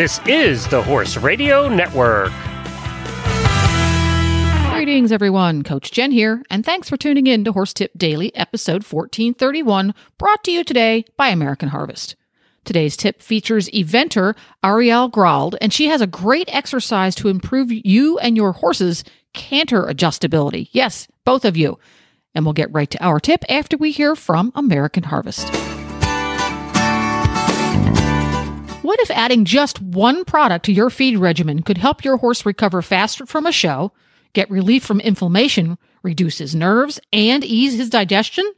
This is the Horse Radio Network. Greetings, everyone. Coach Jen here, and thanks for tuning in to Horse Tip Daily, episode 1431, brought to you today by American Harvest. Today's tip features eventer Ariel Grald, and she has a great exercise to improve you and your horse's canter adjustability. Yes, both of you. And we'll get right to our tip after we hear from American Harvest. What if adding just one product to your feed regimen could help your horse recover faster from a show, get relief from inflammation, reduce his nerves, and ease his digestion?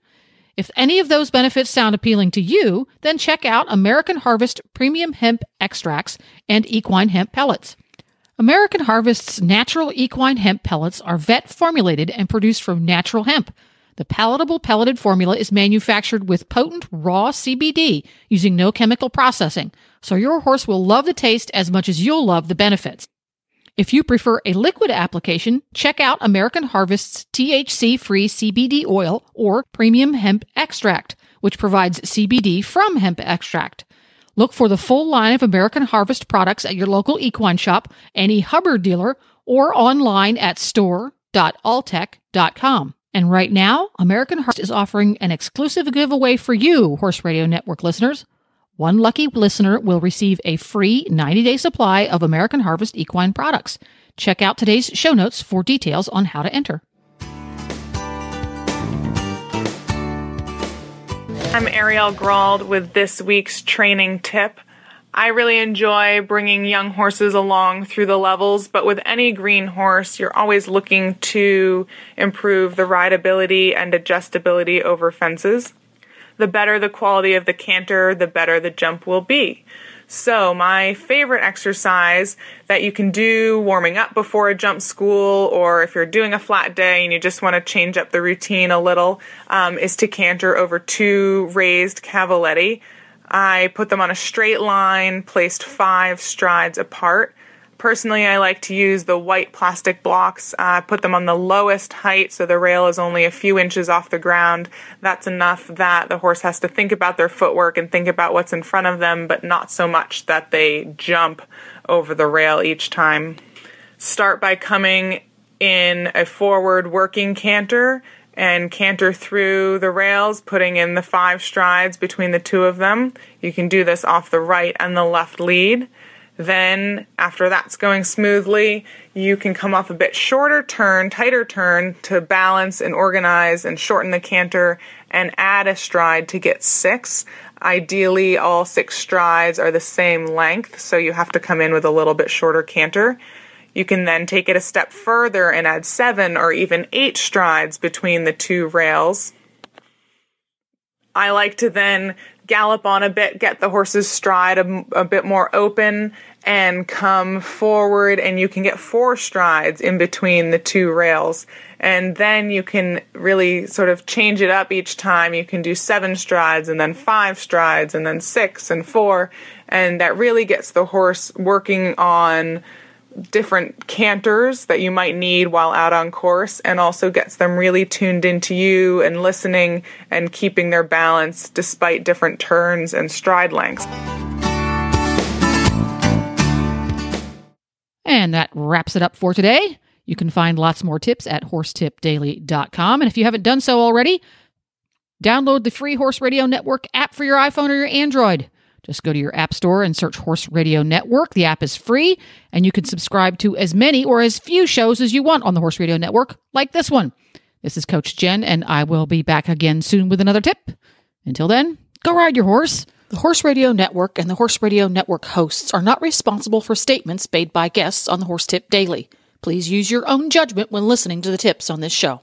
If any of those benefits sound appealing to you, then check out American Harvest Premium Hemp Extracts and Equine Hemp Pellets. American Harvest's natural equine hemp pellets are vet formulated and produced from natural hemp. The palatable pelleted formula is manufactured with potent raw CBD using no chemical processing, so your horse will love the taste as much as you'll love the benefits. If you prefer a liquid application, check out American Harvest's THC free CBD oil or premium hemp extract, which provides CBD from hemp extract. Look for the full line of American Harvest products at your local equine shop, any Hubbard dealer, or online at store.alltech.com. And right now, American Harvest is offering an exclusive giveaway for you, Horse Radio Network listeners. One lucky listener will receive a free 90 day supply of American Harvest equine products. Check out today's show notes for details on how to enter. I'm Ariel Grald with this week's training tip. I really enjoy bringing young horses along through the levels, but with any green horse, you're always looking to improve the rideability and adjustability over fences. The better the quality of the canter, the better the jump will be. So, my favorite exercise that you can do warming up before a jump school, or if you're doing a flat day and you just want to change up the routine a little, um, is to canter over two raised cavaletti. I put them on a straight line, placed five strides apart. Personally, I like to use the white plastic blocks. I uh, put them on the lowest height so the rail is only a few inches off the ground. That's enough that the horse has to think about their footwork and think about what's in front of them, but not so much that they jump over the rail each time. Start by coming in a forward working canter and canter through the rails, putting in the five strides between the two of them. You can do this off the right and the left lead. Then, after that's going smoothly, you can come off a bit shorter turn, tighter turn to balance and organize and shorten the canter and add a stride to get six. Ideally, all six strides are the same length, so you have to come in with a little bit shorter canter. You can then take it a step further and add seven or even eight strides between the two rails. I like to then gallop on a bit, get the horse's stride a, a, bit more open, and come forward. And you can get four strides in between the two rails. And then you can really sort of change it up each time. You can do seven strides, and then five strides, and then six and four. And that really gets the horse working on different canters that you might need while out on course and also gets them really tuned into you and listening and keeping their balance despite different turns and stride lengths. And that wraps it up for today. You can find lots more tips at horsetipdaily.com. And if you haven't done so already, download the free Horse Radio Network app for your iPhone or your Android. Just go to your app store and search Horse Radio Network. The app is free, and you can subscribe to as many or as few shows as you want on the Horse Radio Network, like this one. This is Coach Jen, and I will be back again soon with another tip. Until then, go ride your horse. The Horse Radio Network and the Horse Radio Network hosts are not responsible for statements made by guests on the Horse Tip Daily. Please use your own judgment when listening to the tips on this show.